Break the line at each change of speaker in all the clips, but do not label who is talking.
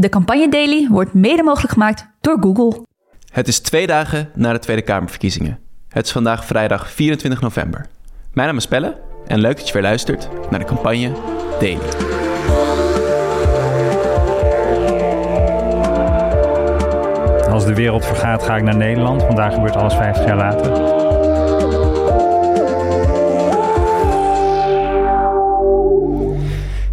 De Campagne Daily wordt mede mogelijk gemaakt door Google.
Het is twee dagen na de Tweede Kamerverkiezingen. Het is vandaag vrijdag 24 november. Mijn naam is Pelle en leuk dat je weer luistert naar de Campagne Daily.
Als de wereld vergaat, ga ik naar Nederland, want daar gebeurt alles 50 jaar later.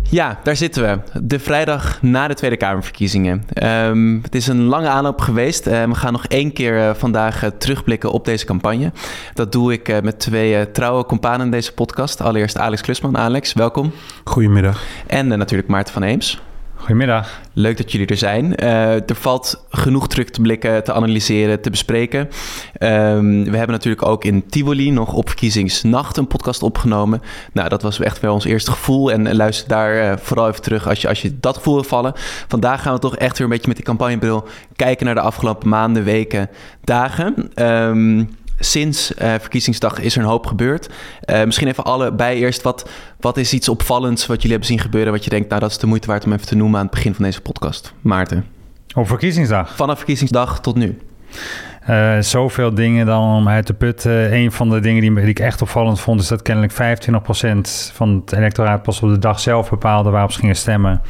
Ja, daar zitten we. De vrijdag na de Tweede Kamerverkiezingen. Ehm, het is een lange aanloop geweest. Uh, we gaan nog één keer uh, vandaag uh, terugblikken op deze campagne. Dat doe ik met twee trouwe companen in deze podcast. Allereerst Alex Klusman. Alex, welkom.
Goedemiddag.
En natuurlijk Maarten van Eems.
Goedemiddag.
Leuk dat jullie er zijn. Uh, er valt genoeg terug te blikken, te analyseren, te bespreken. Um, we hebben natuurlijk ook in Tivoli nog op verkiezingsnacht een podcast opgenomen. Nou, dat was echt wel ons eerste gevoel. En luister daar uh, vooral even terug als je, als je dat gevoel wil vallen. Vandaag gaan we toch echt weer een beetje met die campagnebril kijken naar de afgelopen maanden, weken, dagen. Um, sinds uh, verkiezingsdag is er een hoop gebeurd. Uh, misschien even allebei eerst. Wat, wat is iets opvallends wat jullie hebben zien gebeuren... wat je denkt, nou dat is de moeite waard om even te noemen... aan het begin van deze podcast? Maarten.
Op verkiezingsdag?
Vanaf verkiezingsdag tot nu.
Uh, zoveel dingen dan om uit te putten. Een van de dingen die, die, ik echt opvallend vond... is dat kennelijk 25% van het electoraat pas op de dag zelf bepaalde... waarop ze gingen stemmen.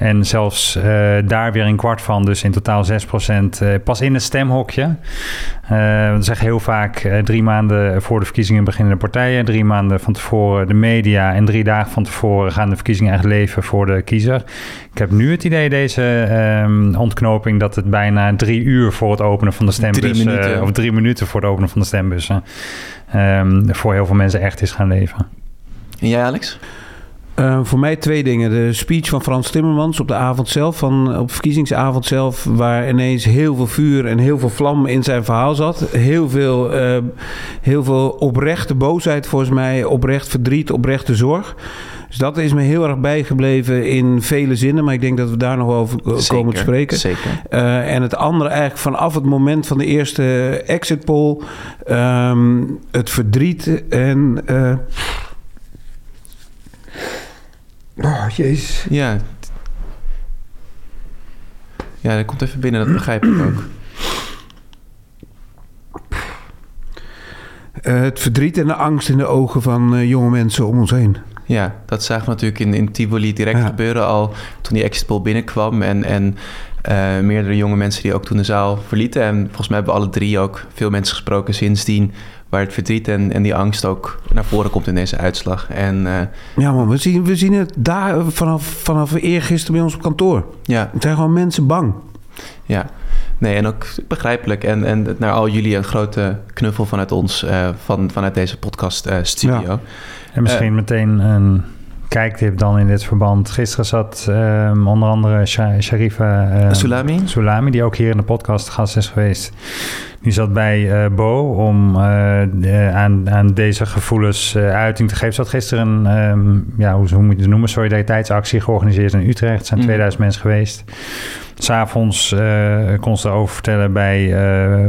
En zelfs uh, daar weer een kwart van, dus in totaal 6 procent, uh, pas in het stemhokje. Uh, we zeggen heel vaak drie maanden voor de verkiezingen beginnen de partijen, drie maanden van tevoren de media en drie dagen van tevoren gaan de verkiezingen echt leven voor de kiezer. Ik heb nu het idee, deze um, ontknoping, dat het bijna drie uur voor het openen van de stembus, drie minuten. of drie minuten voor het openen van de stembussen, um, voor heel veel mensen echt is gaan leven.
En jij Alex?
Uh, voor mij twee dingen. De speech van Frans Timmermans op de avond zelf, van, op verkiezingsavond zelf, waar ineens heel veel vuur en heel veel vlam in zijn verhaal zat. Heel veel, uh, heel veel oprechte boosheid volgens mij, oprecht verdriet, oprechte zorg. Dus dat is me heel erg bijgebleven in vele zinnen. Maar ik denk dat we daar nog over
zeker,
komen te spreken.
Zeker.
Uh, en het andere eigenlijk vanaf het moment van de eerste exit poll. Um, het verdriet en... Uh, Oh, jezus.
Ja. Ja, dat komt even binnen, dat begrijp ik ook.
Uh, het verdriet en de angst in de ogen van uh, jonge mensen om ons heen.
Ja, dat zagen we natuurlijk in, in Tivoli direct ja. gebeuren al toen die exit poll binnenkwam. En, en uh, meerdere jonge mensen die ook toen de zaal verlieten. En volgens mij hebben we alle drie ook veel mensen gesproken sindsdien waar het verdriet en, en die angst ook naar voren komt in deze uitslag. En, uh,
ja, man, we zien, we zien het daar vanaf, vanaf eergisteren bij ons op kantoor.
Ja.
Het zijn gewoon mensen bang.
Ja, nee, en ook begrijpelijk. En, en naar al jullie een grote knuffel vanuit ons, uh, van, vanuit deze podcast uh, studio. Ja.
En misschien meteen een kijktip dan in dit verband. Gisteren zat um, onder andere Sharifa
uh, Soulami.
Soulami, die ook hier in de podcast gast is geweest. Die zat bij uh, Bo om uh, aan, aan deze gevoelens uiting te geven. Ze had gisteren een, um, ja, hoe, hoe moet je het noemen, solidariteitsactie georganiseerd in Utrecht. Er zijn mm. 2000 mensen geweest. S'avonds kon ze over vertellen bij,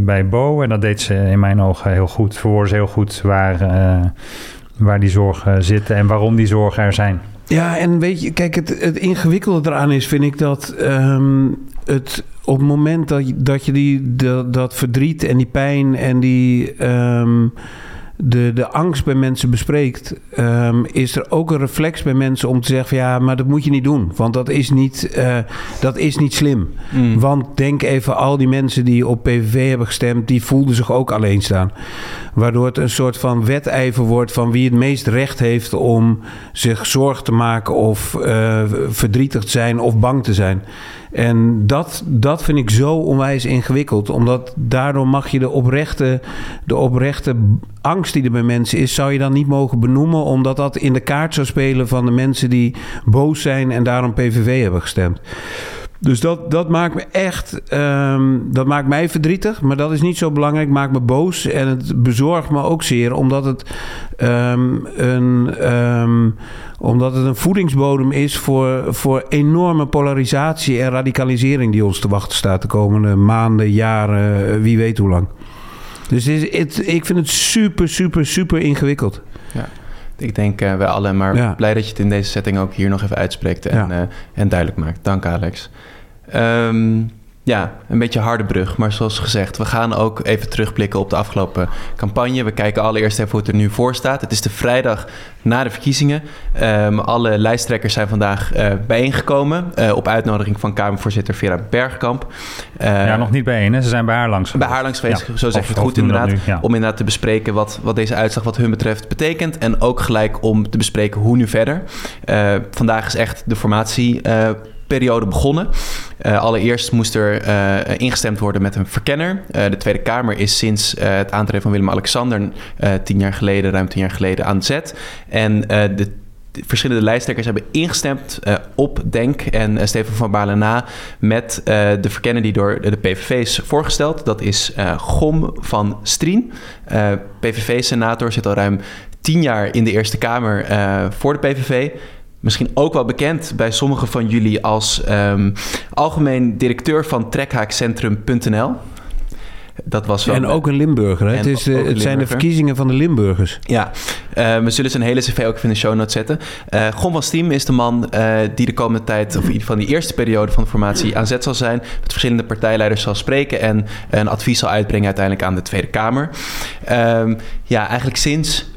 bij Bo. En dat deed ze in mijn ogen heel goed. Verwoordde ze heel goed waar, waar die zorgen zitten en waarom die zorgen er zijn.
Ja, en weet je, kijk, het, het ingewikkelde eraan is, vind ik dat um, het op het moment dat je, dat, je die, dat, verdriet en die pijn en die. Um, de, de angst bij mensen bespreekt, um, is er ook een reflex bij mensen om te zeggen: van, ja, maar dat moet je niet doen, want dat is niet, uh, dat is niet slim. Mm. Want denk even, al die mensen die op PVV hebben gestemd, die voelden zich ook alleen staan. Waardoor het een soort van wedijver wordt van wie het meest recht heeft om zich zorgen te maken of uh, verdrietig te zijn of bang te zijn. En dat, dat vind ik zo onwijs ingewikkeld. Omdat daardoor mag je de oprechte, de oprechte angst die er bij mensen is, zou je dan niet mogen benoemen. Omdat dat in de kaart zou spelen van de mensen die boos zijn en daarom PVV hebben gestemd. Dus dat, dat maakt me echt, um, dat maakt mij verdrietig, maar dat is niet zo belangrijk. Maakt me boos en het bezorgt me ook zeer, omdat het, um, een, um, omdat het een voedingsbodem is voor, voor enorme polarisatie en radicalisering die ons te wachten staat de komende maanden, jaren, wie weet hoe lang. Dus het is, het, ik vind het super, super, super ingewikkeld.
Ja. Ik denk uh, wij allen, maar ja. blij dat je het in deze setting ook hier nog even uitspreekt en, ja. uh, en duidelijk maakt. Dank Alex. Ehm, ja, een beetje harde brug. Maar zoals gezegd, we gaan ook even terugblikken op de afgelopen campagne. We kijken allereerst even hoe het er nu voor staat. Het is de vrijdag na de verkiezingen. Ehm, alle lijsttrekkers zijn vandaag uh, bijeengekomen. Uh, op uitnodiging van Kamervoorzitter Vera Bergkamp.
Uh, ja, nog niet bijeen. Hè? Ze zijn bij haar langs
Bij haar langs geweest, ja. zo zeg je het goed inderdaad. Nu, ja. Om inderdaad te bespreken wat, wat deze uitslag wat hun betreft betekent. En ook gelijk om te bespreken hoe nu verder. vandaag is echt de formatie periode begonnen. Uh, allereerst moest er uh, ingestemd worden met een verkenner. Uh, de Tweede Kamer is sinds het aantreden van Willem-Alexander tien jaar geleden, ruim tien jaar geleden, aan zet. En de verschillende lijsttrekkers hebben ingestemd op Denk en Stefan van Baarle na met de verkenner die door de PVV is voorgesteld. Dat is Gom van Strien. PVV-senator zit al ruim tien jaar in de Eerste Kamer voor de PVV misschien ook wel bekend bij sommigen van jullie als um, algemeen directeur van trekhaakcentrum.nl.
Dat was wel en ook een Limburger. Hè? Het, is, uh, het zijn de verkiezingen van de Limburgers.
Ja, uh, we zullen zijn hele cv ook even in de show notes zetten. Uh, Gon van Stiem is de man die de komende tijd, of in ieder geval die eerste periode van de formatie aan zet zal zijn. Met verschillende partijleiders zal spreken en een advies zal uitbrengen uiteindelijk aan de Tweede Kamer. Ehm, ja, eigenlijk sinds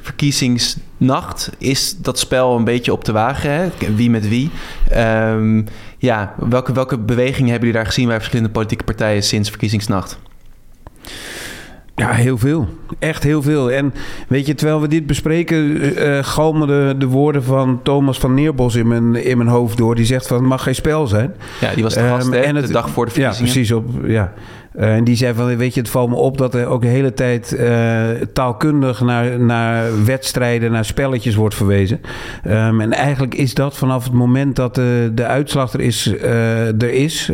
verkiezingsnacht is dat spel een beetje op te wagen. Hè? Wie met wie. Um, ja, welke, welke bewegingen hebben jullie daar gezien bij verschillende politieke partijen sinds verkiezingsnacht?
Ja, heel veel. Echt heel veel. En weet je, terwijl we dit bespreken, uh, galmen de, de, woorden van Thomas van Neerbos in mijn, in mijn hoofd door. Die zegt van, het mag geen spel zijn.
Ja, die was de gast, um, en het, de dag voor de verkiezingen.
Ja, precies. Op, ja. Uh, en die zei van, weet je, het valt me op dat er ook de hele tijd uh, taalkundig naar, naar wedstrijden, naar spelletjes wordt verwezen. Um, en eigenlijk is dat vanaf het moment dat de, de uitslag er is, uh, er is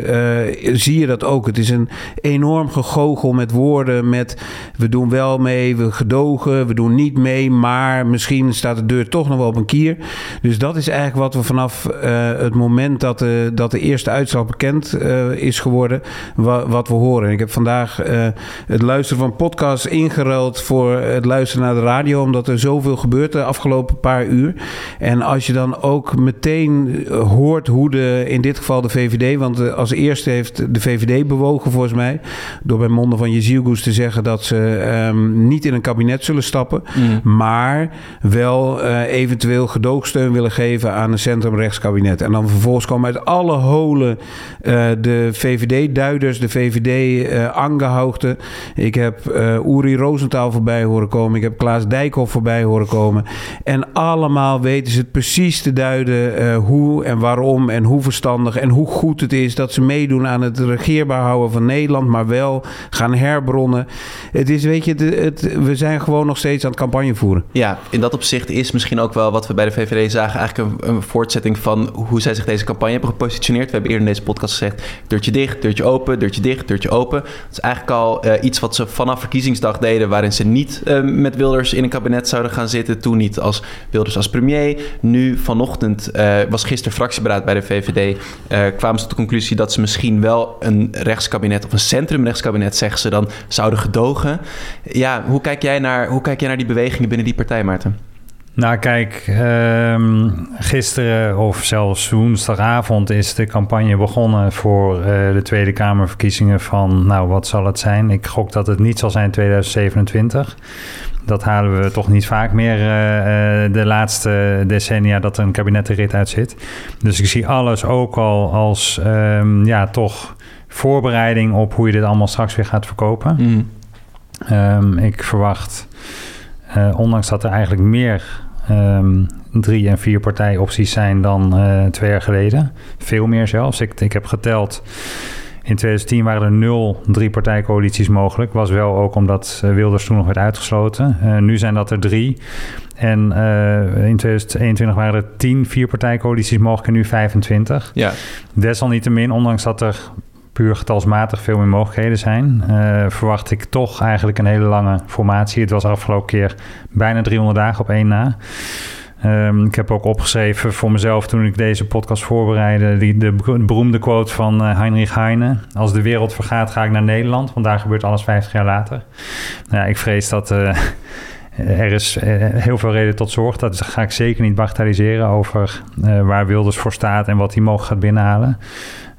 zie je dat ook. Het is een enorm gegogel met woorden, met we doen wel mee, we gedogen, we doen niet mee, maar misschien staat de deur toch nog wel op een kier. Dus dat is eigenlijk wat we vanaf het moment dat de, dat de eerste uitslag bekend is geworden, wat we horen ik heb vandaag uh, het luisteren van podcasts ingeruild voor het luisteren naar de radio, omdat er zoveel gebeurt de afgelopen paar uur. En als je dan ook meteen eh, hoort hoe de, in dit geval de VVD, want uh, als eerste heeft de VVD bewogen volgens mij, door bij monden van Jezielgoes te zeggen dat ze um, niet in een kabinet zullen stappen, mm. maar wel uh, eventueel gedoogsteun willen geven aan een centrumrechtskabinet. En dan vervolgens komen uit alle holen de VVD-duiders, de VVD uh, Angehoogte. Ik heb uh, Uri Rosenthal voorbij horen komen. Ik heb Klaas Dijkhoff voorbij horen komen. En allemaal weten ze het precies te duiden uh, hoe en waarom en hoe verstandig en hoe goed het is dat ze meedoen aan het regeerbaar houden van Nederland, maar wel gaan herbronnen. Het is, weet je, het, we zijn gewoon nog steeds aan het campagne voeren.
Ja, in dat opzicht is misschien ook wel wat we bij de VVD zagen, eigenlijk een, een voortzetting van hoe zij zich deze campagne hebben gepositioneerd. We hebben eerder in deze podcast gezegd: deurtje dicht, deurtje open, deurtje dicht, deurtje open. Het is eigenlijk al uh, iets wat ze vanaf verkiezingsdag deden, waarin ze niet uh, met Wilders in een kabinet zouden gaan zitten. Toen niet als Wilders als premier. Nu vanochtend uh, was gisteren fractieberaad bij de VVD. kwamen ze tot de conclusie dat ze misschien wel een rechtskabinet of een centrumrechtskabinet, zeggen ze dan, zouden gedogen. Ja, hoe kijk jij naar, hoe kijk jij naar die bewegingen binnen die partij, Maarten?
Nou, kijk, um, gisteren of zelfs woensdagavond is de campagne begonnen voor uh, de Tweede Kamerverkiezingen van, nou, wat zal het zijn? Ik gok dat het niet zal zijn 2027. Dat halen we toch niet vaak meer uh, de laatste decennia dat er een kabinettenrit uit zit. Dus ik zie alles ook al als, um, ja, toch voorbereiding op hoe je dit allemaal straks weer gaat verkopen. Mm. Um, ik verwacht ondanks dat er eigenlijk meer um, drie- en vier partijopties zijn dan uh, twee jaar geleden. Veel meer zelfs. Ik, ik heb geteld. In 2010 waren er nul drie-partijcoalities mogelijk. Was wel ook omdat uh, Wilders toen nog werd uitgesloten. Uh, nu zijn dat er drie. En uh, in 2021 waren er tien vierpartijcoalities mogelijk en nu 25. Ja. Desalniettemin, ondanks dat er puur getalsmatig veel meer mogelijkheden zijn, uh, verwacht ik toch eigenlijk een hele lange formatie. Het was afgelopen keer bijna 300 dagen op één na. Um, ik heb ook opgeschreven voor mezelf toen ik deze podcast voorbereidde... Die, de beroemde quote van uh, Heinrich Heine. Als de wereld vergaat, ga ik naar Nederland, want daar gebeurt alles 50 jaar later. Nou, ik vrees dat... Uh, er is heel veel reden tot zorg. Dat ga ik zeker niet bagatelliseren over waar Wilders voor staat en wat hij mogelijk gaat binnenhalen.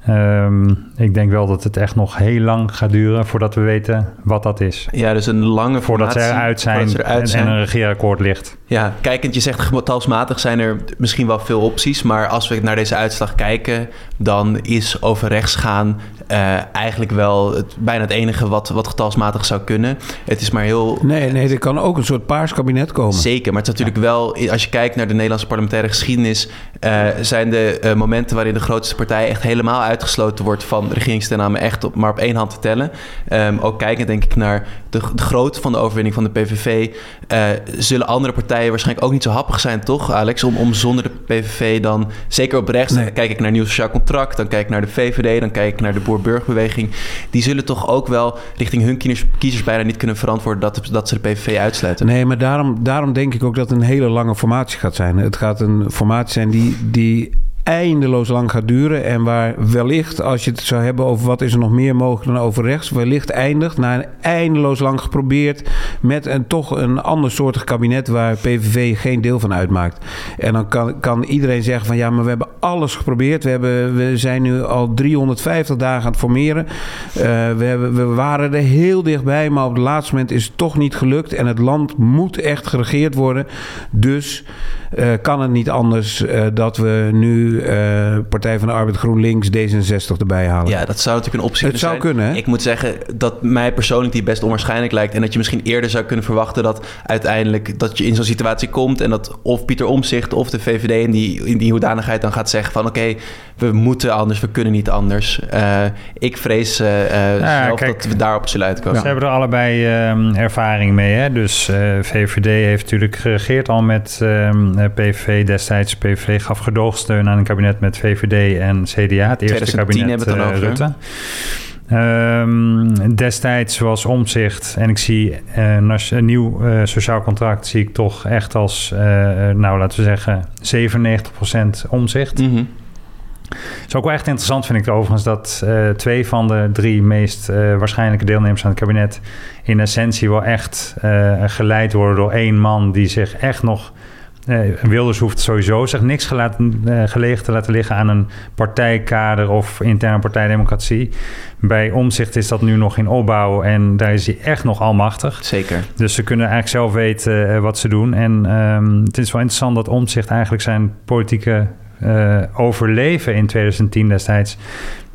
Ehm, ik denk wel dat het echt nog heel lang gaat duren voordat we weten wat dat is.
Ja, dus een lange
Voordat ze eruit zijn,
voordat ze eruit
en,
zijn.
en een regeerakkoord ligt.
Ja, kijkend, je zegt getalsmatig zijn er misschien wel veel opties. Maar als we naar deze uitslag kijken, dan is over rechts gaan eh, eigenlijk wel het, bijna het enige wat, wat getalsmatig zou kunnen. Het is maar heel
Nee, nee, er kan ook een soort paars kabinet komen.
Zeker, maar het is natuurlijk wel, als je kijkt naar de Nederlandse parlementaire geschiedenis, eh, zijn de eh, momenten waarin de grootste partij echt helemaal uitgesloten wordt van regeringstenname echt op, maar op één hand te tellen. Ehm, ook kijkend denk ik naar de, de grootte van de overwinning van de PVV, eh, zullen andere partijen waarschijnlijk ook niet zo happig zijn, toch Alex? Om, om zonder de PVV dan, zeker op rechts,
Nee.
dan kijk ik naar Nieuw Sociaal Contract, dan kijk ik naar de VVD, dan kijk ik naar de Boer-Burgerbeweging. Die zullen toch ook wel richting hun kiezers, kiezers bijna niet kunnen verantwoorden dat, dat ze de PVV uitsluiten.
Nee, maar daarom, daarom denk ik ook dat het een hele lange formatie gaat zijn. Het gaat een formatie zijn die, die eindeloos lang gaat duren. En waar wellicht, als je het zou hebben over wat is er nog meer mogelijk dan over rechts, wellicht eindigt na een eindeloos lang geprobeerd met een toch een ander soortig kabinet waar PVV geen deel van uitmaakt. En dan kan, kan iedereen zeggen van ja, maar we hebben alles geprobeerd. We, hebben, we zijn nu al 350 dagen aan het formeren. Eh, we, we waren er heel dichtbij, maar op het laatste moment is het toch niet gelukt. En het land moet echt geregeerd worden. Dus eh, kan het niet anders eh, dat we nu eh, Partij van de Arbeid GroenLinks D66 erbij halen.
Ja, dat zou natuurlijk een optie
Het zou
kunnen zijn.
kunnen, hè?
Ik moet zeggen dat mij persoonlijk die best onwaarschijnlijk lijkt. En dat je misschien eerder zou kunnen verwachten dat uiteindelijk dat je in zo'n situatie komt. En dat of Pieter Omzicht of de VVD in die, in die hoedanigheid dan gaat zeggen van oké, we moeten anders, we kunnen niet anders. Eh, ik vrees eh,
Ja,
zelf
kijk,
dat we daarop zullen uitkomen.
Ze hebben er allebei ehm, ervaring mee. Hè? Dus eh, VVD heeft natuurlijk geregeerd al met ehm, eh, PVV destijds. PVV gaf gedoogsteun aan een kabinet met VVD en CDA. Het eerste
2010
kabinet
hebben we het dan
eh,
over?
Rutte. Ehm, destijds was omzicht en ik zie eh, een nieuw eh, sociaal contract zie ik toch echt als, nou laten we zeggen, 97% omzicht. Het is ook wel echt interessant, vind ik overigens, dat twee van de drie meest waarschijnlijke deelnemers aan het kabinet in essentie wel echt geleid worden door één man die zich echt nog. Eh, Wilders hoeft sowieso zich niks gelaten, eh, gelegen te laten liggen aan een partijkader of interne partijdemocratie. Bij omzicht is dat nu nog in opbouw en daar is hij echt nog almachtig.
Zeker.
Dus ze kunnen eigenlijk zelf weten eh, wat ze doen. En ehm, het is wel interessant dat Omtzigt eigenlijk zijn politieke eh, overleven in 2010 destijds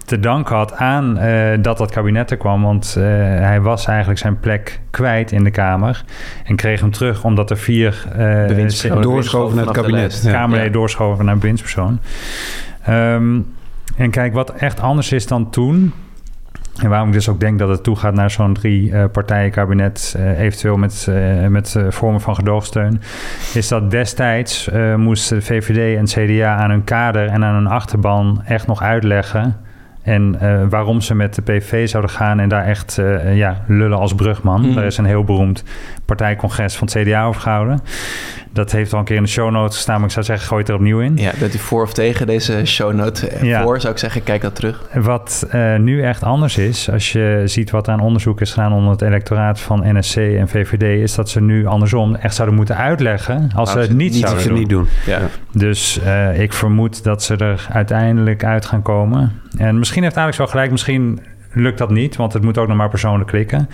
te danken had aan eh, dat dat kabinet er kwam. Want eh, hij was eigenlijk zijn plek kwijt in de Kamer. En kreeg hem terug omdat er vier eh,
Bewindspersonen
Doorschoven naar het
de
kabinet. Ja.
Kamerleden doorschoven naar bewindspersoon. Ehm, en kijk, wat echt anders is dan toen... en waarom ik dus ook denk dat het toegaat naar zo'n drie-partijen-kabinet... eh, eventueel met, eh, met eh, vormen van gedoogsteun... is dat destijds eh moesten VVD en CDA aan hun kader en aan hun achterban... echt nog uitleggen... En eh, waarom ze met de PVV zouden gaan en daar echt eh, ja, lullen als brugman.
Mhm.
Daar is een heel beroemd partijcongres van het CDA over gehouden. Dat heeft al een keer in de show notes gestaan, maar ik zou zeggen, gooi het er opnieuw in.
Ja, bent u voor of tegen deze shownote? Eh,
Ja.
Voor, zou ik zeggen, kijk dat terug.
Wat eh, nu echt anders is, als je ziet wat aan onderzoek is gedaan onder het electoraat van NSC en VVD, is dat ze nu andersom echt zouden moeten uitleggen als ze het niet,
Niet
zouden doen.
niet doen.
Ja.
Dus eh, ik vermoed dat ze er uiteindelijk uit gaan komen. En misschien heeft Alex wel gelijk, misschien lukt dat niet, want het moet ook nog maar persoonlijk klikken.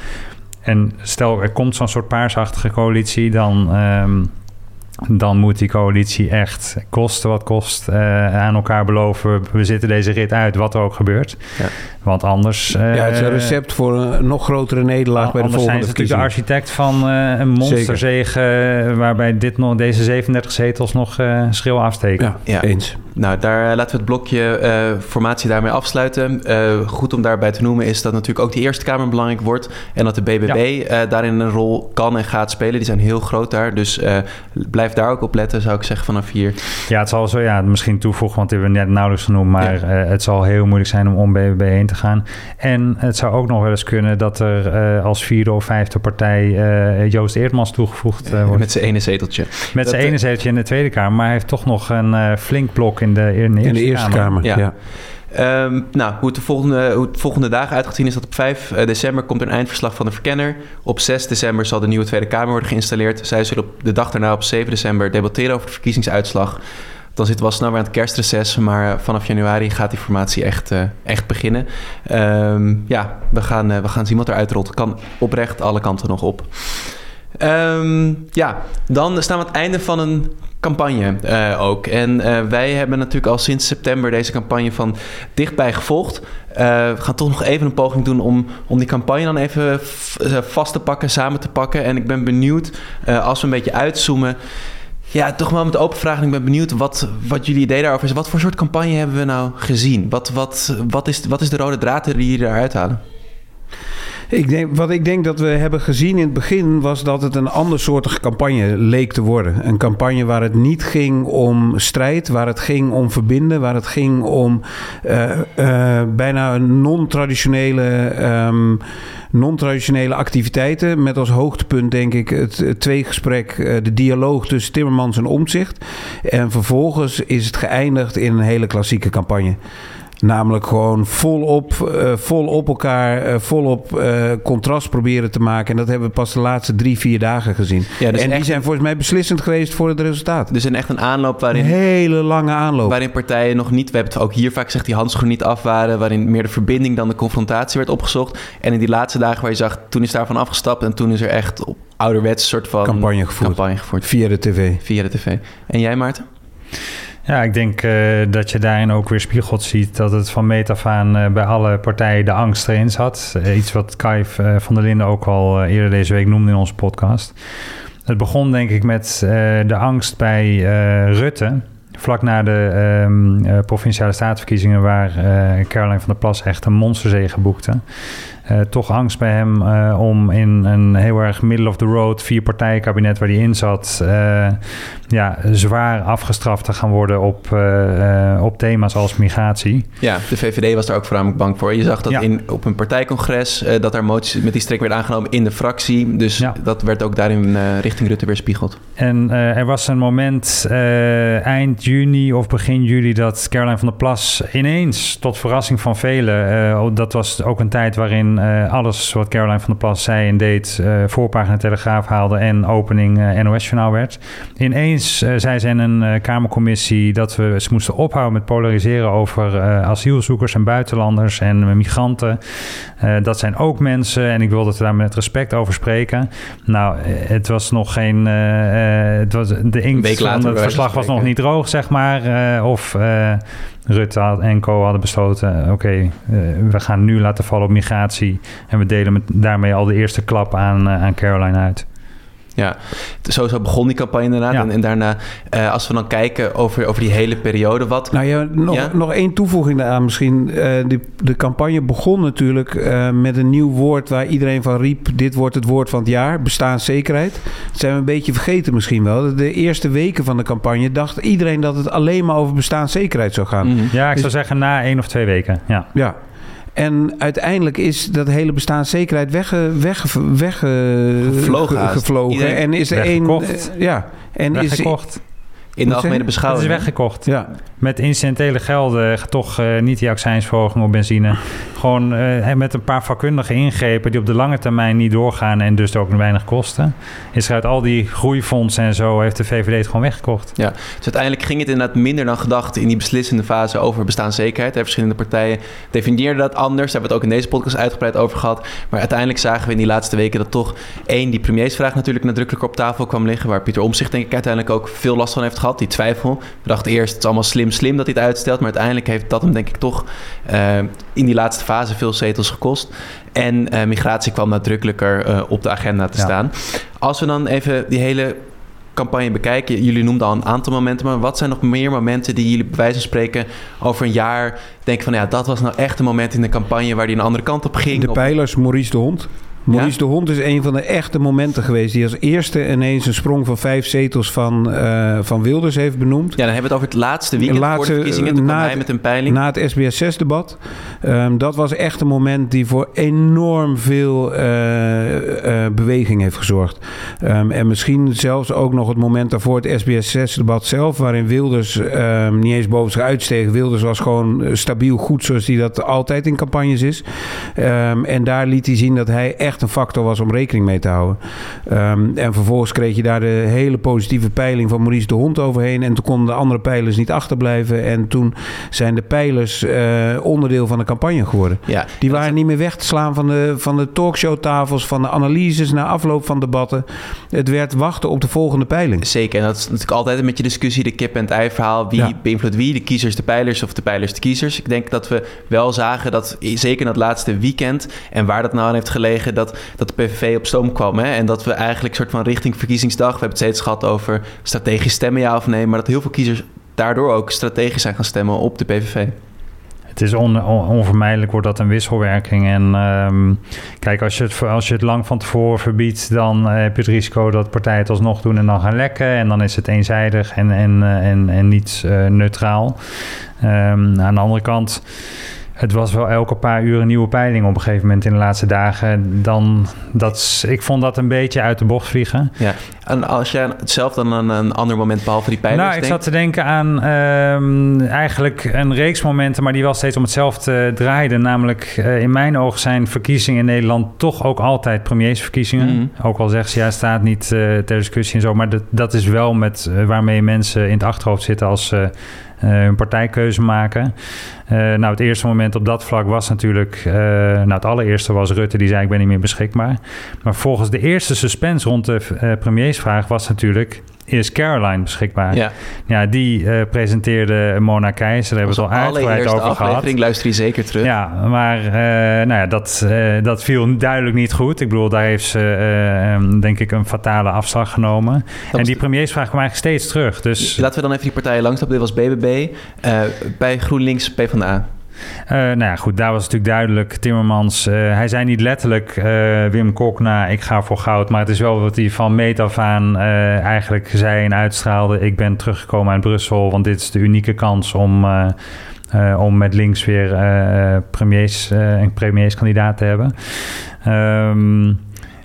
En stel, er komt zo'n soort paarsachtige coalitie, dan, ehm, dan moet die coalitie echt kosten wat kost eh, aan elkaar beloven. We zitten deze rit uit, wat er ook gebeurt.
Ja.
Want anders... eh,
ja, het is een recept voor een nog grotere nederlaag bij de
Anders zijn
volgende
ze natuurlijk de architect van eh, een monsterzege... eh, waarbij dit nog, deze 37 zetels nog eh schil afsteken.
Ja,
Ja.
eens.
Nou, daar laten we het blokje eh, formatie daarmee afsluiten. Eh, goed om daarbij te noemen is dat natuurlijk ook de Eerste Kamer belangrijk wordt. En dat de BBB eh, daarin een rol kan en gaat spelen. Die zijn heel groot daar. Dus eh, blijf daar ook op letten, zou ik zeggen, vanaf hier.
Ja, het zal zo, ja, misschien toevoegen, want die hebben we net nauwelijks genoemd. Maar eh, het zal heel moeilijk zijn om om BBB heen te gaan. En het zou ook nog wel eens kunnen dat er eh, als vierde of vijfde partij eh, Joost Eertmans toegevoegd wordt.
Met zijn ene zeteltje.
Met zijn ene zeteltje in de Tweede Kamer. Maar hij heeft toch nog een eh, flink blok in de, in de Eerste,
In de Eerste Kamer.
Ja.
ja.
Ehm, nou, hoe het, de volgende, hoe het volgende dagen uit gaat zien is dat op 5 eh, december komt er een eindverslag van de verkenner. Op 6 december zal de nieuwe Tweede Kamer worden geïnstalleerd. Zij zullen op de dag daarna op 7 december debatteren over de verkiezingsuitslag. Dan zitten we al snel weer aan het kerstreces. Maar vanaf januari gaat die formatie echt, echt beginnen. Ehm, ja, we gaan, we gaan zien wat eruit rolt. Kan oprecht alle kanten nog op. Ehm, ja, dan staan we aan het einde van een campagne uh, ook. En uh, wij hebben natuurlijk al sinds september deze campagne van dichtbij gevolgd. Uh, we gaan toch nog even een poging doen om, om die campagne dan even vast te pakken, samen te pakken. En ik ben benieuwd, als we een beetje uitzoomen... Ja, toch wel met open vraag. Ik ben benieuwd wat, wat jullie idee daarover is. Wat voor soort campagne hebben we nou gezien? Wat, wat, wat, is, wat is de rode draad die jullie eruit halen?
Ik denk, wat ik denk dat we hebben gezien in het begin was dat het een andersoortige campagne leek te worden. Een campagne waar het niet ging om strijd, waar het ging om verbinden, waar het ging om uh, uh, bijna non-traditionele. Um, non-traditionele activiteiten. Met als hoogtepunt, denk ik, het, het tweegesprek, uh, de dialoog tussen Timmermans en Omzicht. En vervolgens is het geëindigd in een hele klassieke campagne. Namelijk gewoon volop, uh, volop elkaar, uh, volop uh, contrast proberen te maken. En dat hebben we pas de laatste drie, vier dagen gezien. Ja, dus en die zijn volgens mij beslissend geweest voor het resultaat.
Dus een echt een aanloop waarin...
Een hele lange aanloop.
Waarin partijen nog niet, we hebben het ook hier vaak gezegd, die handschoenen niet af waren. Waarin meer de verbinding dan de confrontatie werd opgezocht. En in die laatste dagen waar je zag, toen is daarvan afgestapt. En toen is er echt op ouderwets soort van...
Campagne gevoerd.
Campagne gevoerd.
Via de tv.
Via de tv. En jij Maarten?
Ja, ik denk uh, dat je daarin ook weer spiegeld ziet dat het van meet af aan uh, bij alle partijen de angst erin zat. Uh, iets wat Kai van der Linden ook al eerder deze week noemde in onze podcast. Het begon denk ik met de angst bij Rutte. Vlak na de um, provinciale staatsverkiezingen waar Caroline van der Plas echt een monsterzege boekte. Toch angst bij hem om in een heel erg middle of the road vier partijenkabinet waar hij in zat, ja, zwaar afgestraft te gaan worden op, op thema's als migratie.
Ja, de VVD was daar ook voornamelijk bang voor. Je zag dat ja. in, op een partijcongres dat er moties met die strik werd aangenomen in de fractie. Dus ja. dat werd ook daarin richting Rutte weerspiegeld.
En er was een moment eind juni of begin juli dat Caroline van der Plas ineens, tot verrassing van velen, dat was ook een tijd waarin alles wat Caroline van der Plas zei en deed, voorpagina Telegraaf haalde en opening NOS-journaal werd. Ineens zei ze in een Kamercommissie dat we ze moesten ophouden met polariseren over asielzoekers en buitenlanders en migranten. dat zijn ook mensen en ik wilde het daar met respect over spreken. Nou, het was nog geen. het was, de inkt van het verslag was nog niet droog, zeg maar. of Rutte en Co hadden besloten: oké, okay, uh, we gaan nu laten vallen op migratie. En we delen met, daarmee al de eerste klap aan, uh, aan Caroline uit.
Ja, sowieso begon die campagne inderdaad. Ja. En, en, daarna, uh, als we dan kijken over, over die hele periode, wat...
Nou ja, nog, ja? nog één toevoeging daaraan misschien. Uh, die, de campagne begon natuurlijk uh, met een nieuw woord waar iedereen van riep... dit wordt het woord van het jaar, bestaanszekerheid. Dat zijn we een beetje vergeten misschien wel. De eerste weken van de campagne dacht iedereen dat het alleen maar over bestaanszekerheid zou gaan.
Mm -hmm. Ja, ik dus, zou zeggen na één of twee weken, ja.
Ja, en uiteindelijk is dat hele bestaanszekerheid wegge, wegge, wegge,
gevlogen.
gevlogen. En is er één. Ja,
en weggekocht.
is. In de algemene beschouwing.
Het is weggekocht. Ja. Met incidentele gelden, toch uh, niet die accijnsverhoging op benzine. Gewoon uh, met een paar vakkundige ingrepen die op de lange termijn niet doorgaan en dus ook weinig kosten. Is er uit al die groeifondsen en zo heeft de VVD het gewoon weggekocht.
Ja, dus uiteindelijk ging het inderdaad minder dan gedacht in die beslissende fase over bestaanszekerheid. Verschillende partijen definieerden dat anders. Daar hebben we het ook in deze podcast uitgebreid over gehad. Maar uiteindelijk zagen we in die laatste weken dat toch één, die premiersvraag natuurlijk nadrukkelijker op tafel kwam liggen. Waar Pieter Omzicht denk ik uiteindelijk ook veel last van heeft gehad. Die twijfel. We dachten eerst, het is allemaal slim, slim dat hij het uitstelt. Maar uiteindelijk heeft dat hem denk ik toch uh, in die laatste fase veel zetels gekost. En uh, migratie kwam nadrukkelijker uh, op de agenda te ja. staan. Als we dan even die hele campagne bekijken. Jullie noemden al een aantal momenten, maar wat zijn nog meer momenten die jullie bij wijze van spreken over een jaar denken van ja, dat was nou echt een moment in de campagne waar die een andere kant op ging?
De pijlers, Maurice de Hond. Maurice ja? de Hond is een van de echte momenten geweest. Die als eerste ineens een sprong van vijf zetels van, uh, van Wilders heeft benoemd.
Ja, dan hebben we het over het laatste weekend laatste, voor de verkiezingen. Toen na het, met een peiling.
Na het SBS6-debat. Um, dat was echt een moment die voor enorm veel uh, uh, beweging heeft gezorgd. Um, en misschien zelfs ook nog het moment daarvoor het SBS6-debat zelf... waarin Wilders um, niet eens boven zich uitsteeg. Wilders was gewoon stabiel goed zoals hij dat altijd in campagnes is. en daar liet hij zien dat hij echt echt een factor was om rekening mee te houden. Ehm, en vervolgens kreeg je daar de hele positieve peiling van Maurice de Hond overheen. En toen konden de andere pijlers niet achterblijven. En toen zijn de pijlers eh, onderdeel van de campagne geworden.
Ja,
Die waren niet meer weg te slaan van de, van de talkshowtafels, van de analyses na afloop van debatten. Het werd wachten op de volgende peiling.
Zeker, en dat is natuurlijk altijd een beetje discussie, de kip en het ei verhaal. Wie
Ja.
beïnvloedt wie, de kiezers de pijlers of de pijlers de kiezers? Ik denk dat we wel zagen dat, zeker in het laatste weekend... en waar dat nou aan heeft gelegen, dat, dat de PVV op stoom kwam. Hè? En dat we eigenlijk soort van richting verkiezingsdag... we hebben het steeds gehad over strategisch stemmen, ja of nee... maar dat heel veel kiezers daardoor ook strategisch zijn gaan stemmen op de PVV.
Het is on, on- onvermijdelijk, wordt dat een wisselwerking. En ehm, kijk, als je, het, als je het lang van tevoren verbiedt, dan eh, heb je het risico dat partijen het alsnog doen en dan gaan lekken. En dan is het eenzijdig en, en, eh, en, en niet eh, neutraal. Ehm, aan de andere kant, het was wel elke paar uur een nieuwe peiling op een gegeven moment in de laatste dagen. Dan, dat, ik vond dat een beetje uit de bocht vliegen.
Ja. En als jij hetzelfde aan een, een ander moment behalve die pijlers
Nou, ik
denkt...
zat te denken aan ehm, eigenlijk een reeks momenten, maar die wel steeds om hetzelfde eh, draaiden. Namelijk, eh, in mijn ogen zijn verkiezingen in Nederland toch ook altijd premiersverkiezingen.
Mhm.
Ook al zegt ze, ja, staat niet eh, ter discussie en zo. Maar dat, dat is wel met waarmee mensen in het achterhoofd zitten als ze hun partijkeuze maken. Eh, nou, het eerste moment op dat vlak was natuurlijk... eh, nou, het allereerste was Rutte, die zei ik ben niet meer beschikbaar. Maar volgens de eerste suspense rond de eh, premiersvraag was natuurlijk... Is Caroline beschikbaar?
Ja,
Ja, die eh, presenteerde Mona Keizer. Daar hebben we het al uitgebreid over gehad.
luister je zeker terug.
Ja, maar eh, nou ja, dat, eh, dat viel duidelijk niet goed. Ik bedoel, daar heeft ze eh, ehm, denk ik een fatale afslag genomen.
Dat
en die premiersvraag kwam eigenlijk steeds terug. Dus
Laten we dan even die partijen langstappen. Dit was BBB, bij GroenLinks, PvdA.
Eh, nou ja, goed, daar was natuurlijk duidelijk. Timmermans, eh, hij zei niet letterlijk eh, Wim Kok na, ik ga voor goud. Maar het is wel wat hij van meet af aan eigenlijk zei en uitstraalde. Ik ben teruggekomen uit Brussel, want dit is de unieke kans om... om met links weer premiers, een premierskandidaat te hebben. Ehm,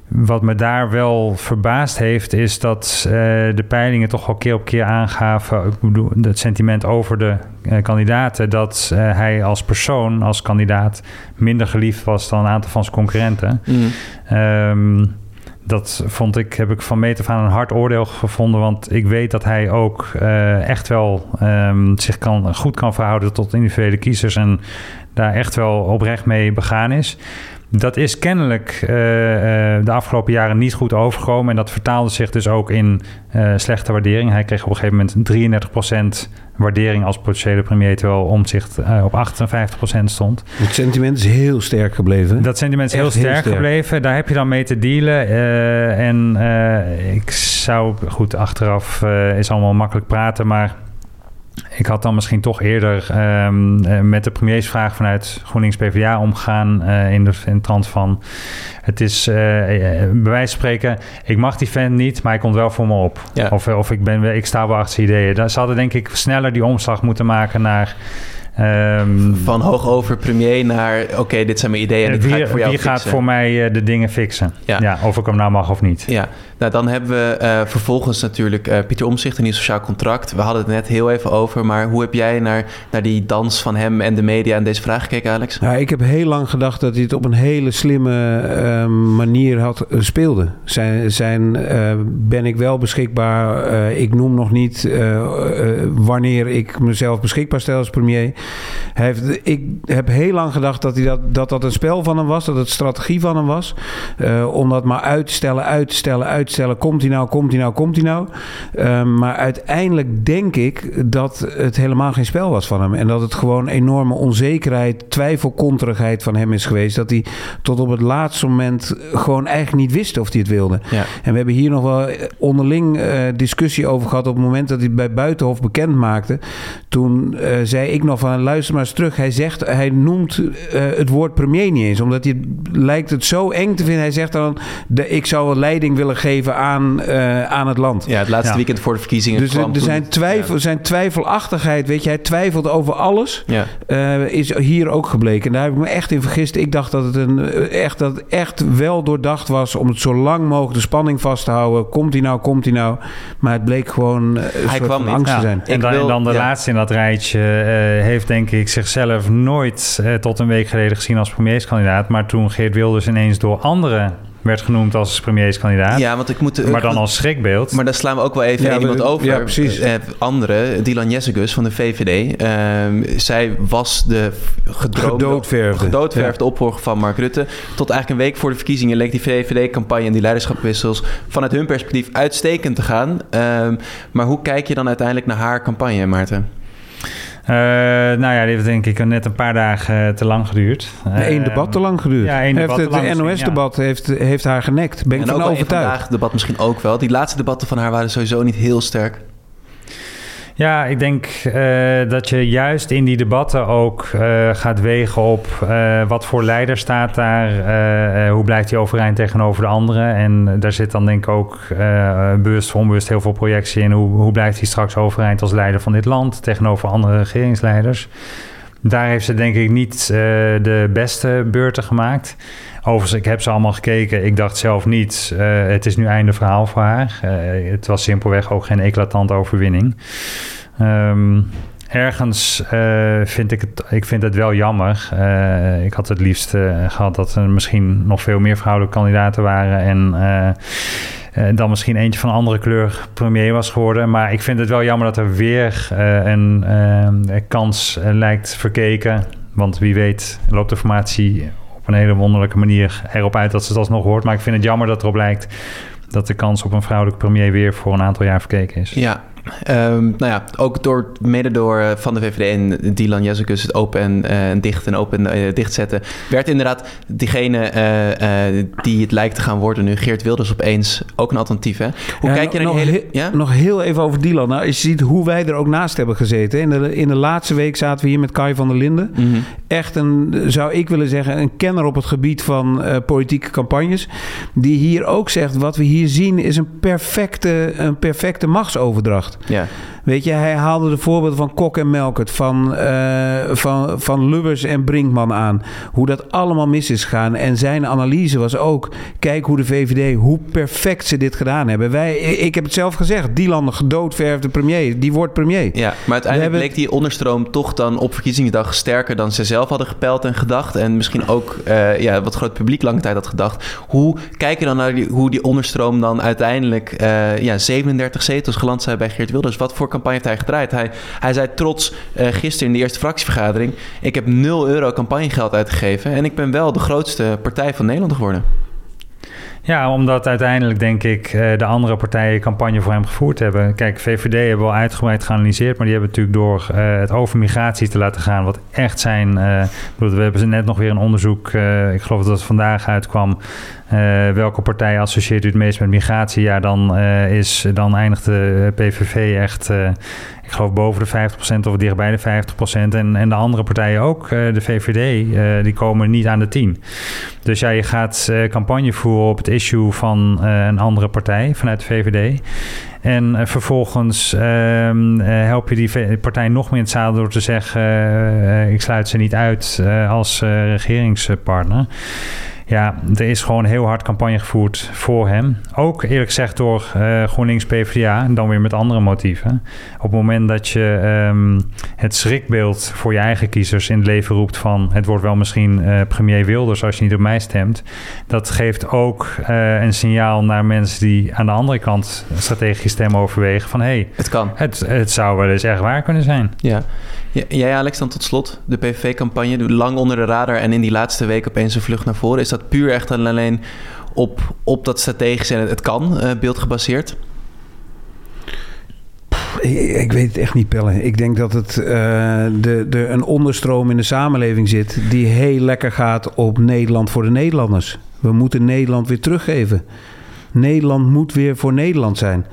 wat me daar wel verbaasd heeft, is dat eh, de peilingen toch wel keer op keer aangaven. Ik bedoel, het sentiment over de eh, kandidaten. dat eh, hij als persoon, als kandidaat, minder geliefd was dan een aantal van zijn concurrenten.
Mm.
Ehm, dat vond ik, heb ik van meet af aan een hard oordeel gevonden. Want ik weet dat hij ook echt wel ehm, zich kan, goed kan verhouden tot individuele kiezers. En daar echt wel oprecht mee begaan is. Dat is kennelijk eh, eh, de afgelopen jaren niet goed overgekomen. En dat vertaalde zich dus ook in eh, slechte waardering. Hij kreeg op een gegeven moment 33% waardering als potentiële premier. Terwijl Omtzigt eh, op 58% stond.
Het sentiment is heel sterk gebleven.
Dat sentiment is heel
Echt heel
sterk
sterk.
gebleven. Daar heb je dan mee te dealen. En ik zou, goed, achteraf is allemaal makkelijk praten, maar ik had dan misschien toch eerder ehm, eh, met de premiersvraag vanuit GroenLinks PvdA omgegaan eh, in, de, in de trant van het is eh, bij wijze van spreken, ik mag die vent niet, maar hij komt wel voor me op.
Ja.
Of, of ik, ben, ik sta wel achter ideeën. Daar- Ze hadden denk ik sneller die omslag moeten maken naar... ehm,
Van hoog over premier naar, oké, dit zijn mijn ideeën en ga voor jou
wie gaat voor mij eh, de dingen fixen?
Ja.
Ja. of ik hem nou mag of niet.
Ja, nou dan hebben we eh, vervolgens natuurlijk eh, Pieter Omzicht, een nieuw sociaal contract. We hadden het net heel even over, maar hoe heb jij naar, naar die dans van hem en de media en deze vraag gekeken, Alex?
Ja, ik heb heel lang gedacht dat hij het op een hele slimme eh, manier had speelde. Zijn, zijn eh, ben ik wel beschikbaar? Eh, ik noem nog niet eh, eh, wanneer ik mezelf beschikbaar stel als premier. Hij heeft, ik heb heel lang gedacht dat, hij dat, dat dat een spel van hem was, dat het strategie van hem was. Eh, om dat maar uit te stellen, uit te stellen, uit te stellen. Komt hij nou, komt hij nou, komt hij nou? Eh, maar uiteindelijk denk ik dat het helemaal geen spel was van hem. En dat het gewoon enorme onzekerheid, twijfelkonterigheid van hem is geweest. Dat hij tot op het laatste moment gewoon eigenlijk niet wist of hij het wilde.
Ja.
En we hebben hier nog wel onderling eh, discussie over gehad op het moment dat hij het bij Buitenhof bekend maakte. Toen eh, zei ik nog van luister maar eens terug. Hij zegt, hij noemt eh, het woord premier niet eens. Omdat hij het, lijkt het zo eng te vinden. Hij zegt dan, de, ik zou wel leiding willen geven aan, eh, aan het land.
Ja, het laatste
Ja.
weekend voor de verkiezingen
Dus
kwam
er, zijn, twijfel, zijn twijfelachtigheid, weet je, hij twijfelt over alles.
Ja.
eh, is hier ook gebleken. En daar heb ik me echt in vergist. Ik dacht dat het, een, eh, echt, dat het echt wel doordacht was om het zo lang mogelijk de spanning vast te houden. Komt hij nou, komt hij nou? Maar het bleek gewoon eh, een
Hij
soort
kwam
angst
Ja,
te zijn.
En
Ik
dan,
wil-
en dan de
ja.
laatste in dat rijtje eh, heeft denk ik zichzelf nooit eh, tot een week geleden gezien als premierskandidaat. Maar toen Geert Wilders ineens door anderen werd genoemd als premierskandidaat.
Ja, want ik moet...
maar dan als schrikbeeld.
Maar daar slaan we ook wel even
Ja,
iemand over.
ja, precies.
Eh, andere, Dylan Jessicus van de VVD. Ehm, zij was de gedroomde,
Gedoodverfde.
gedoodverfde opvolger van Mark Rutte. Tot eigenlijk een week voor de verkiezingen leek die VVD-campagne en die leiderschapwissels vanuit hun perspectief uitstekend te gaan. Ehm, maar hoe kijk je dan uiteindelijk naar haar campagne, Maarten?
Eh, nou ja, die heeft denk ik net een paar dagen eh, te lang geduurd.
Eén
Eh,
debat te lang geduurd.
ja, één
heeft
debat te
het NOS-debat heeft, heeft haar genekt. Ben ik
en
van overtuigd.
vandaag debat misschien ook wel. Die laatste debatten van haar waren sowieso niet heel sterk.
Ja, ik denk eh, dat je juist in die debatten ook eh, gaat wegen op eh, wat voor leider staat daar, hoe blijft hij overeind tegenover de anderen. En daar zit dan denk ik ook bewust of onbewust heel veel projectie in. Hoe, hoe blijft hij straks overeind als leider van dit land tegenover andere regeringsleiders. Daar heeft ze denk ik niet eh, de beste beurten gemaakt. Overigens, ik heb ze allemaal gekeken. Ik dacht zelf niet, eh, het is nu einde verhaal voor haar. Eh, het was simpelweg ook geen eclatante overwinning. Ehm, ergens vind ik het, ik vind het wel jammer. Ik had het liefst eh, gehad dat er misschien nog veel meer vrouwelijke kandidaten waren. En dan misschien eentje van een andere kleur premier was geworden. Maar ik vind het wel jammer dat er weer eh, een eh, kans eh, lijkt verkeken. Want wie weet loopt de formatie op een hele wonderlijke manier erop uit dat ze het alsnog hoort. Maar ik vind het jammer dat erop lijkt dat de kans op een vrouwelijke premier weer voor een aantal jaar verkeken is.
Ja, ehm, nou ja, ook door, mede door eh, van de VVD en Dylan Jessicus het open en eh, dicht en open en eh, dicht zetten, werd inderdaad diegene die het lijkt te gaan worden nu, Geert Wilders opeens, ook een alternatief. Hè? Hoe
Ja,
kijk je naar
nog,
die hele...
he-
Ja?
nog heel even over Dylan. Nou, als je ziet hoe wij er ook naast hebben gezeten. In de, in de laatste week zaten we hier met Kai van der Linden.
Mhm.
Echt een, zou ik willen zeggen, een kenner op het gebied van politieke campagnes. Die hier ook zegt, wat we hier zien is een perfecte, een perfecte machtsoverdracht.
Ja.
Weet je, hij haalde de voorbeelden van Kok en Melkert, van, eh, van, van Lubbers en Brinkman aan. Hoe dat allemaal mis is gegaan. En zijn analyse was ook, kijk hoe de VVD, hoe perfect ze dit gedaan hebben. Wij, ik heb het zelf gezegd, Dylan, de gedoodverfde premier, die wordt premier.
Ja, maar uiteindelijk bleek die onderstroom toch dan op verkiezingsdag sterker dan ze zelf hadden gepeld en gedacht. En misschien ook eh, ja, wat groot publiek lange tijd had gedacht. Hoe kijk je dan naar die, hoe die onderstroom dan uiteindelijk eh, ja, 37 zetels geland zijn bij Geert Wilders? Wat voor campagne heeft hij gedraaid? Hij, hij zei trots eh, gisteren in de eerste fractievergadering: Ik heb 0 euro campagnegeld uitgegeven en ik ben wel de grootste partij van Nederland geworden.
Ja, omdat uiteindelijk denk ik eh, de andere partijen campagne voor hem gevoerd hebben. Kijk, VVD hebben we al uitgebreid geanalyseerd, maar die hebben natuurlijk door eh, het over migratie te laten gaan, wat echt zijn. bedoel, we hebben net nog weer een onderzoek, ik geloof dat het vandaag uitkwam. Eh, welke partij associeert u het meest met migratie? Ja, dan, eh, is, dan eindigt de PVV echt, eh, ik geloof, boven de 50% of dichtbij de 50%. En, en de andere partijen ook, eh, de VVD, eh, die komen niet aan de 10. Dus ja, je gaat eh, campagne voeren op het issue van eh, een andere partij vanuit de VVD. En eh, vervolgens ehm, eh, help je die partij nog meer in het zadel door te zeggen: eh, ik sluit ze niet uit eh, als eh, regeringspartner. Ja, er is gewoon heel hard campagne gevoerd voor hem. Ook eerlijk gezegd door eh, GroenLinks PvdA, en dan weer met andere motieven. Op het moment dat je ehm, het schrikbeeld voor je eigen kiezers in het leven roept van... het wordt wel misschien eh, premier Wilders als je niet op mij stemt... dat geeft ook eh, een signaal naar mensen die aan de andere kant strategische stemmen overwegen... van hé, hey,
Het kan.
het, het zou wel eens echt waar kunnen zijn.
Ja. Jij, Alex, dan tot slot. De PVV-campagne, lang onder de radar en in die laatste week opeens een vlucht naar voren. Is dat puur echt en alleen op, op dat strategische en het kan eh, beeld gebaseerd?
Ik, ik weet het echt niet, Pelle. Ik denk dat het eh, de, de, een onderstroom in de samenleving zit... die heel lekker gaat op Nederland voor de Nederlanders. We moeten Nederland weer teruggeven. Nederland moet weer voor Nederland zijn.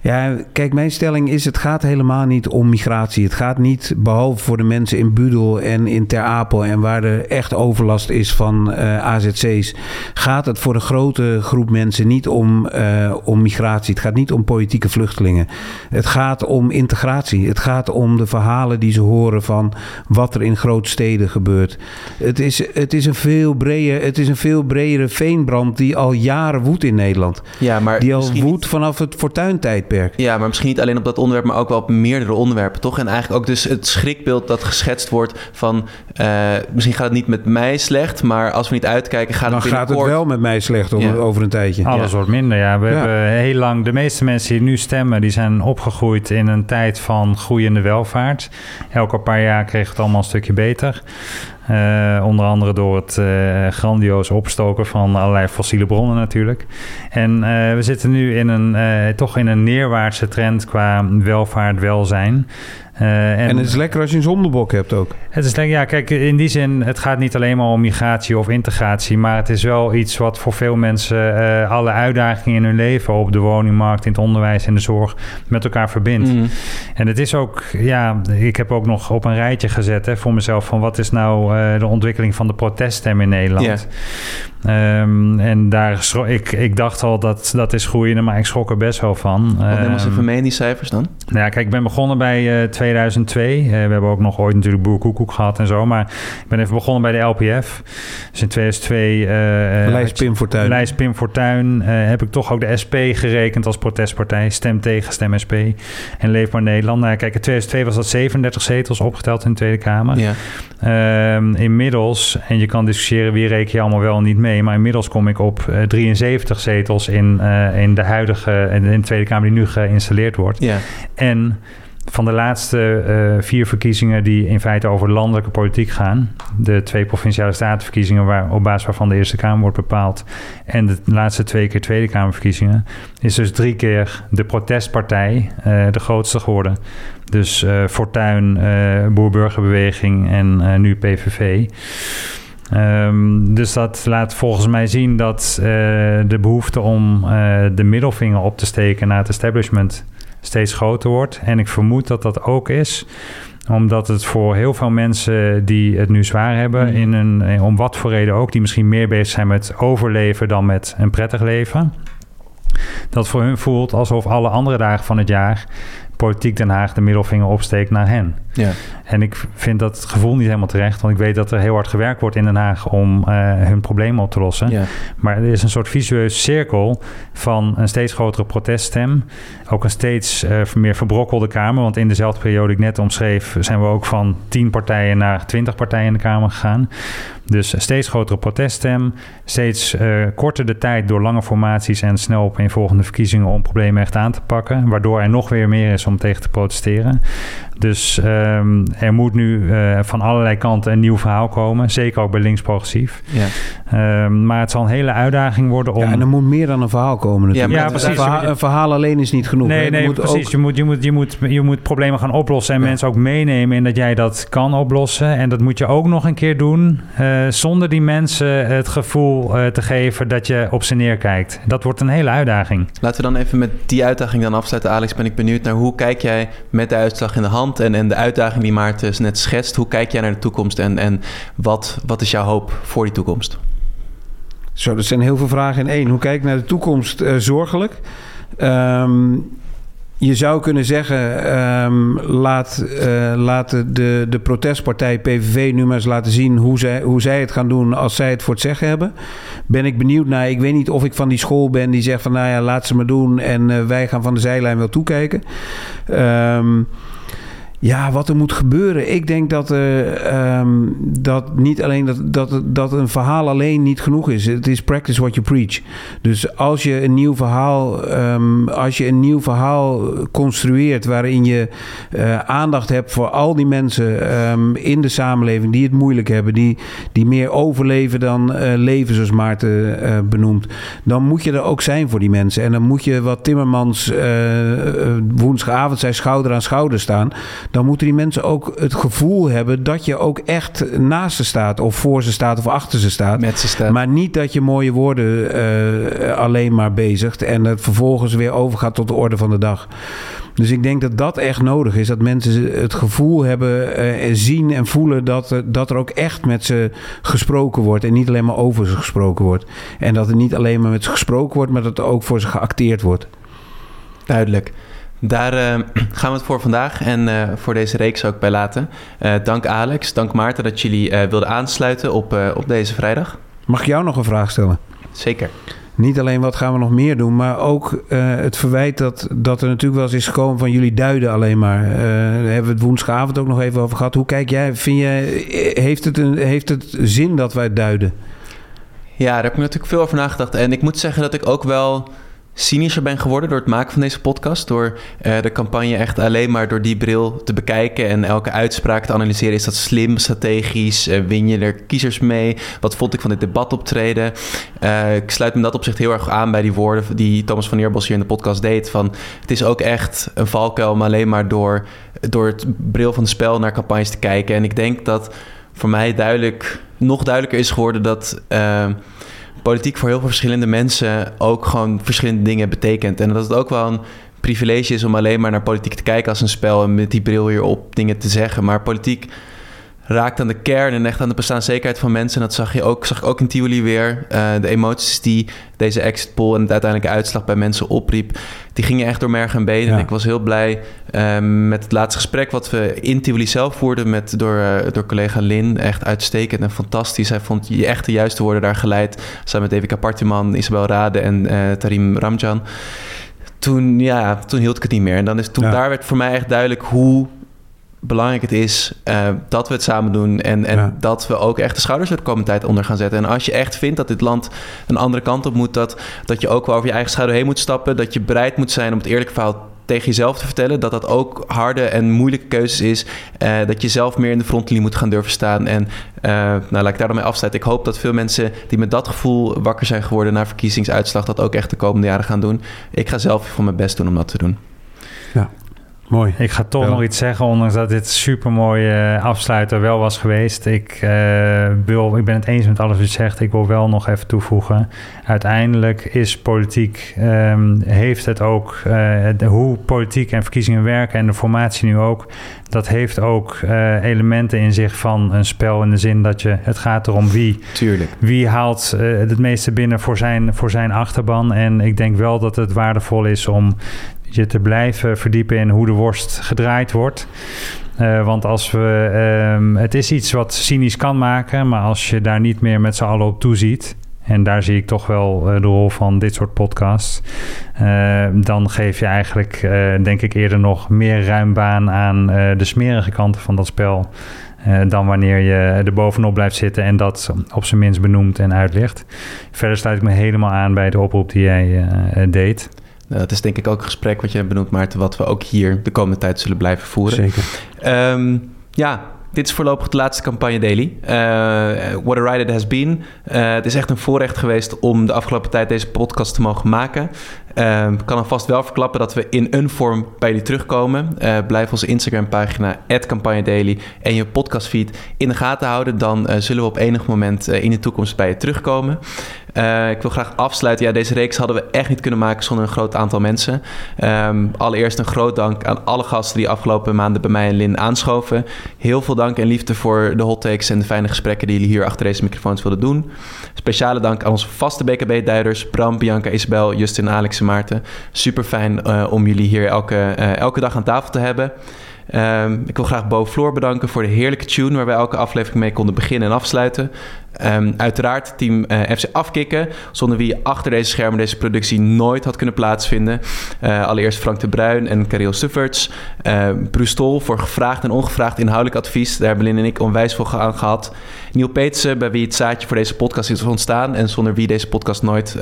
Ja, kijk, mijn stelling is: het gaat helemaal niet om migratie. Het gaat niet, behalve voor de mensen in Budel en in Ter Apel en waar er echt overlast is van eh, AZC's, gaat het voor de grote groep mensen niet om, eh, om migratie. Het gaat niet om politieke vluchtelingen. Het gaat om integratie. Het gaat om de verhalen die ze horen van wat er in grote steden gebeurt. Het is, het is, een, veel breder, het is een veel bredere veenbrand die al jaren woedt in Nederland.
Ja, maar
Die al woedt vanaf het fortuintijdperk. Tijdperk.
Ja, maar misschien niet alleen op dat onderwerp, maar ook wel op meerdere onderwerpen, toch? En eigenlijk ook dus het schrikbeeld dat geschetst wordt van... Uh, misschien gaat het niet met mij slecht, maar als we niet uitkijken gaat
Dan
het
gaat het wel met mij slecht
Ja.
over een tijdje.
Alles
Ja.
wordt minder, ja. We
Ja.
hebben heel lang... De meeste mensen die nu stemmen, die zijn opgegroeid in een tijd van groeiende welvaart. Elke paar jaar kreeg het allemaal een stukje beter. Eh, onder andere door het eh grandioos opstoken van allerlei fossiele bronnen natuurlijk. En eh, we zitten nu in een, toch in een neerwaartse trend qua welvaart, welzijn. Eh,
En het is lekker als je een zondebok hebt ook.
het is denk ja, kijk, in die zin, het gaat niet alleen maar om migratie of integratie, maar het is wel iets wat voor veel mensen eh, alle uitdagingen in hun leven op de woningmarkt, in het onderwijs en de zorg met elkaar verbindt.
Mhm.
En het is ook, ja, ik heb ook nog op een rijtje gezet hè, voor mezelf van wat is nou eh, de ontwikkeling van de proteststem in Nederland. Ehm, en daar ik, ik dacht al dat dat is groeiende, maar ik schrok er best wel van.
Wat neem ons
Ehm,
even mee in die cijfers dan?
nou ja, kijk, ik ben begonnen bij eh, 2002. Eh, we hebben ook nog ooit natuurlijk Boer Koekoek gehad en zo. Maar ik ben even begonnen bij de LPF. Dus in 2002... eh, eh,
Lijst Pim Fortuyn.
Lijst Pim Fortuyn. eh, heb ik toch ook de SP gerekend als protestpartij. Stem tegen, stem SP. En Leefbaar Nederland. Nou, kijk, in 2002 was dat 37 zetels opgeteld in de Tweede Kamer.
Ja.
Ehm, inmiddels, en je kan discussiëren wie reken je allemaal wel en niet mee, maar inmiddels kom ik op eh, 73 zetels in, eh, in de huidige, in de Tweede Kamer die nu geïnstalleerd wordt.
Ja.
En van de laatste eh, vier verkiezingen die in feite over landelijke politiek gaan, de twee provinciale statenverkiezingen waar, op basis waarvan de Eerste Kamer wordt bepaald, en de laatste twee keer Tweede Kamerverkiezingen, is dus drie keer de protestpartij eh, de grootste geworden. Dus eh Fortuyn, eh Boer-Burgerbeweging en nu PVV. Ehm, dus dat laat volgens mij zien dat de behoefte om de middelvinger op te steken naar het establishment steeds groter wordt. En ik vermoed dat dat ook is omdat het voor heel veel mensen die het nu zwaar hebben,
Mhm.
in een, eh, om wat voor reden ook, die misschien meer bezig zijn met overleven dan met een prettig leven, dat voor hun voelt alsof alle andere dagen van het jaar politiek Den Haag de middelvinger opsteekt naar hen.
Ja.
En ik vind dat gevoel niet helemaal terecht, want ik weet dat er heel hard gewerkt wordt in Den Haag om eh, hun problemen op te lossen.
Ja.
Maar er is een soort visueus cirkel van een steeds grotere proteststem. Ook een steeds eh, meer verbrokkelde Kamer. Want in dezelfde periode die ik net omschreef, zijn we ook van 10 partijen naar 20 partijen in de Kamer gegaan. Dus een steeds grotere proteststem. Steeds eh, korter de tijd door lange formaties en snel op volgende verkiezingen om problemen echt aan te pakken. Waardoor er nog weer meer is om tegen te protesteren. Dus ehm, er moet nu eh, van allerlei kanten een nieuw verhaal komen. Zeker ook bij links progressief.
Ja.
Ehm, maar het zal een hele uitdaging worden om.
Ja, en er moet meer dan een verhaal komen natuurlijk.
Ja,
Ja,
Een
precies.
verhaal, een verhaal alleen is niet genoeg.
Nee, nee,
moet
precies.
ook-
Je, moet, je, moet, je, moet, je moet problemen gaan oplossen en
Ja.
mensen ook meenemen in dat jij dat kan oplossen. En dat moet je ook nog een keer doen eh, zonder die mensen het gevoel eh, te geven dat je op ze neerkijkt. Dat wordt een hele uitdaging.
Laten we dan even met die uitdaging dan afsluiten. Alex, ben ik benieuwd naar hoe kijk jij met de uitslag in de hand en, en de uitdaging die Maarten net schetst. Hoe kijk jij naar de toekomst en, en wat, wat is jouw hoop voor die toekomst?
Zo, dat zijn heel veel vragen in één. Hoe kijk ik naar de toekomst? Eh, zorgelijk. Ehm, je zou kunnen zeggen, ehm, laat, laat de, de protestpartij PVV nu maar eens laten zien hoe zij, hoe zij het gaan doen als zij het voor het zeggen hebben. Ben ik benieuwd naar, ik weet niet of ik van die school ben die zegt van nou ja, laat ze maar doen en eh, wij gaan van de zijlijn wel toekijken. Ehm ja, wat er moet gebeuren. Ik denk dat, ehm, dat niet alleen dat, dat, dat een verhaal alleen niet genoeg is. Het is practice what you preach. Dus als je een nieuw verhaal, ehm, als je een nieuw verhaal construeert waarin je eh, aandacht hebt voor al die mensen ehm, in de samenleving die het moeilijk hebben, die, die meer overleven dan eh, leven, zoals Maarten benoemt, dan moet je er ook zijn voor die mensen. En dan moet je wat Timmermans woensdagavond zei, schouder aan schouder staan dan moeten die mensen ook het gevoel hebben dat je ook echt naast ze staat, of voor ze staat, of achter ze staat.
Met z'n stem.
Maar niet dat je mooie woorden eh, alleen maar bezigt en het vervolgens weer overgaat tot de orde van de dag. Dus ik denk dat dat echt nodig is. Dat mensen het gevoel hebben, eh, zien en voelen dat, er- dat er ook echt met ze gesproken wordt. En niet alleen maar over ze gesproken wordt. En dat er niet alleen maar met ze gesproken wordt, maar dat er ook voor ze geacteerd wordt.
Duidelijk. Daar eh, gaan we het voor vandaag en eh, voor deze reeks ook bij laten. Eh, dank Alex, dank Maarten dat jullie wilden aansluiten op, op deze vrijdag.
Mag ik jou nog een vraag stellen?
Zeker.
niet alleen wat gaan we nog meer doen, maar ook het verwijt dat, dat er natuurlijk wel eens is gekomen van jullie duiden alleen maar. Daar hebben we het woensdagavond ook nog even over gehad. Hoe kijk jij? Vind jij heeft, het een, heeft het zin dat wij duiden?
Ja, daar heb ik natuurlijk veel over nagedacht. En ik moet zeggen dat ik ook wel cynischer ben geworden door het maken van deze podcast. Door uh, de campagne echt alleen maar door die bril te bekijken en elke uitspraak te analyseren. Is dat slim, strategisch? Uh, win je er kiezers mee? Wat vond ik van dit debat optreden? Uh, ik sluit me dat opzicht heel erg aan bij die woorden die Thomas van Eerbos hier in de podcast deed. Van het is ook echt een valkuil om alleen maar door, door het bril van het spel naar campagnes te kijken. En ik denk dat voor mij duidelijk, nog duidelijker is geworden dat politiek voor heel veel verschillende mensen ook gewoon verschillende dingen betekent. En dat het ook wel een privilege is om alleen maar naar politiek te kijken als een spel en met die bril hierop dingen te zeggen. Maar politiek raakt aan de kern en echt aan de bestaanszekerheid van mensen. En dat zag je ook, zag ik ook in Tivoli weer. Uh, de emoties die deze exit poll en de uiteindelijke uitslag bij mensen opriep, die gingen echt door merg en benen. En ik was heel blij uh, met het laatste gesprek wat we in Tivoli zelf voerden met, door, uh, door collega Lin. Echt uitstekend en fantastisch. Hij vond je echt de juiste woorden daar geleid. Samen met Devika Partiman, Isabel Rade en Tarim Ramjan. Toen, ja, toen hield ik het niet meer. En dan is, toen, ja. daar werd voor mij echt duidelijk hoe belangrijk het is uh, dat we het samen doen en, en ja. dat we ook echt de schouders er de komende tijd onder gaan zetten. En als je echt vindt dat dit land een andere kant op moet, dat, dat je ook wel over je eigen schouder heen moet stappen, dat je bereid moet zijn om het eerlijke verhaal tegen jezelf te vertellen, dat dat ook harde en moeilijke keuzes is, uh, dat je zelf meer in de frontlinie moet gaan durven staan. En uh, nou, laat ik daar dan mee afsluiten. Ik hoop dat veel mensen die met dat gevoel wakker zijn geworden na verkiezingsuitslag, dat ook echt de komende jaren gaan doen. Ik ga zelf van mijn best doen om dat te doen.
Ja. Mooi.
Ik ga toch nog iets zeggen, ondanks dat dit super mooie uh, afsluiter wel was geweest. Ik, uh, wil, ik ben het eens met alles wat je zegt. Ik wil wel nog even toevoegen. Uiteindelijk is politiek, um, heeft het ook, uh, de, hoe politiek en verkiezingen werken en de formatie nu ook. Dat heeft ook elementen in zich van een spel in de zin dat je, het gaat erom wie,
Tuurlijk.
wie haalt het meeste binnen voor zijn, voor zijn achterban. En ik denk wel dat het waardevol is om je te blijven verdiepen in hoe de worst gedraaid wordt. Uh, want als we, um, het is iets wat cynisch kan maken, maar als je daar niet meer met z'n allen op toeziet, en daar zie ik toch wel uh, de rol van dit soort podcasts. Uh, dan geef je eigenlijk, denk ik, eerder nog meer ruim baan aan de smerige kanten van dat spel. dan wanneer je er bovenop blijft zitten en dat op zijn minst benoemt en uitlegt. Verder sluit ik me helemaal aan bij de oproep die jij deed.
Dat is denk ik ook een gesprek wat je hebt benoemd, Maarten, wat we ook hier de komende tijd zullen blijven voeren.
Zeker.
Um, ja, dit is voorlopig de laatste campagne daily. Uh, what a ride it has been. Uh, het is echt een voorrecht geweest om de afgelopen tijd deze podcast te mogen maken. Uh, ik kan alvast wel verklappen dat we in een vorm bij jullie terugkomen. Blijf onze Instagram-pagina, @campagnedaily en je podcastfeed in de gaten houden. Dan zullen we op enig moment in de toekomst bij je terugkomen. Uh, ik wil graag afsluiten. Ja, deze reeks hadden we echt niet kunnen maken zonder een groot aantal mensen. Um, allereerst een groot dank aan alle gasten die afgelopen maanden bij mij en Lin aanschoven. Heel veel dank en liefde voor de hot takes en de fijne gesprekken die jullie hier achter deze microfoons wilden doen. Speciale dank aan onze vaste BKB-duiders Bram, Bianca, Isabel, Justin, Alex en Maarten. Super fijn uh, om jullie hier elke, uh, elke dag aan tafel te hebben. Um, ik wil graag Bo Floor bedanken voor de heerlijke tune waar wij elke aflevering mee konden beginnen en afsluiten. Um, uiteraard team uh, FC Afkikken, zonder wie achter deze schermen deze productie nooit had kunnen plaatsvinden. Uh, allereerst Frank de Bruin en Karel Sufferts. Uh, Bruce voor gevraagd en ongevraagd inhoudelijk advies. Daar hebben Lin en ik onwijs veel aan gehad. Neil Peetsen, bij wie het zaadje voor deze podcast is ontstaan en zonder wie deze podcast nooit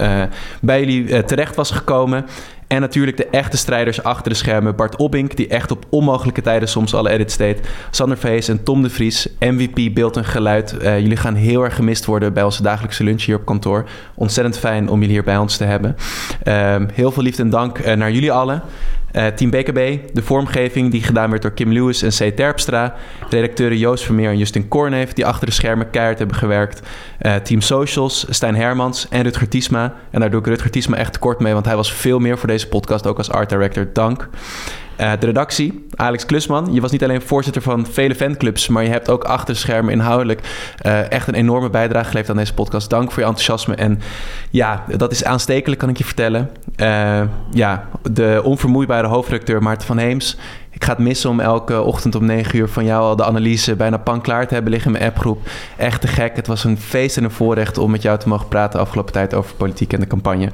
bij jullie terecht was gekomen. En natuurlijk de echte strijders achter de schermen. Bart Obbink, die echt op onmogelijke tijden soms alle edits deed. Sander Vees en Tom de Vries, MVP beeld en geluid. Uh, jullie gaan heel erg gemist worden bij onze dagelijkse lunch hier op kantoor. Ontzettend fijn om jullie hier bij ons te hebben. Uh, heel veel liefde en dank uh, naar jullie allen. Uh, Team BKB, de vormgeving die gedaan werd door Kim Lewis en C. Terpstra. Redacteuren Joost Vermeer en Justin Korneef, die achter de schermen keihard hebben gewerkt. Uh, Team Socials, Stijn Hermans en Rutger Tiesma. En daar doe ik Rutger Tiesma echt tekort mee, want hij was veel meer voor deze podcast, ook als art director. Dank. Uh, de redactie, Alex Klusman. Je was niet alleen voorzitter van vele fanclubs, maar je hebt ook achter schermen inhoudelijk uh, echt een enorme bijdrage geleverd aan deze podcast. Dank voor je enthousiasme. En ja, dat is aanstekelijk, kan ik je vertellen. Uh, ja, de onvermoeibare hoofdredacteur Maarten van Heems Ik ga het missen om elke ochtend om 9 uur van jou al de analyse bijna pan klaar te hebben liggen in mijn appgroep. Echt te gek. Het was een feest en een voorrecht om met jou te mogen praten de afgelopen tijd over politiek en de campagne.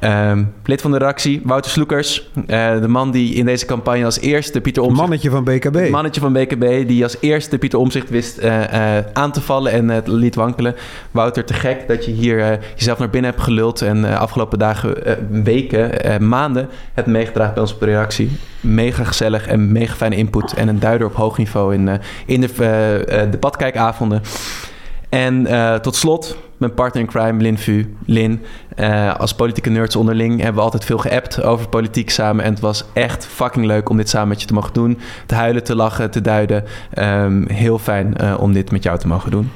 Um, lid van de redactie, Wouter Sloekers. Uh, de man die in deze campagne als eerste Pieter Omzicht...
Mannetje van BKB.
Mannetje van BKB, die als eerste Pieter Omzicht wist uh, uh, aan te vallen en het liet wankelen. Wouter, te gek dat je hier jezelf naar binnen hebt geluld... en afgelopen dagen, weken, maanden hebt meegedragen bij onze redactie. Mega gezellig en mega fijne input. En een duider op hoog niveau in, in de debatkijkavonden. En tot slot mijn partner in crime, Lin Vu. Lin, uh, als politieke nerds onderling hebben we altijd veel geappt over politiek samen. En het was echt fucking leuk om dit samen met je te mogen doen. Te huilen, te lachen, te duiden. Um, heel fijn uh, om dit met jou te mogen doen.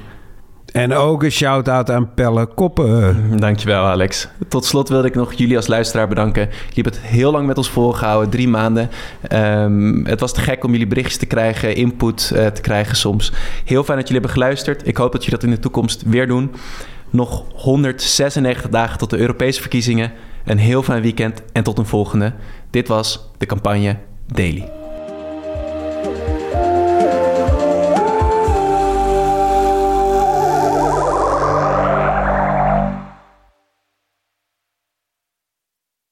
En ook een shout-out aan Pelle Koppen.
Dankjewel, Alex. Tot slot wilde ik nog jullie als luisteraar bedanken. Jullie hebben het heel lang met ons volgehouden, drie maanden. Um, het was te gek om jullie berichtjes te krijgen, input uh, te krijgen soms. Heel fijn dat jullie hebben geluisterd. Ik hoop dat jullie dat in de toekomst weer doen. Nog 196 dagen tot de Europese verkiezingen. Een heel fijn weekend en tot een volgende. Dit was de campagne Daily.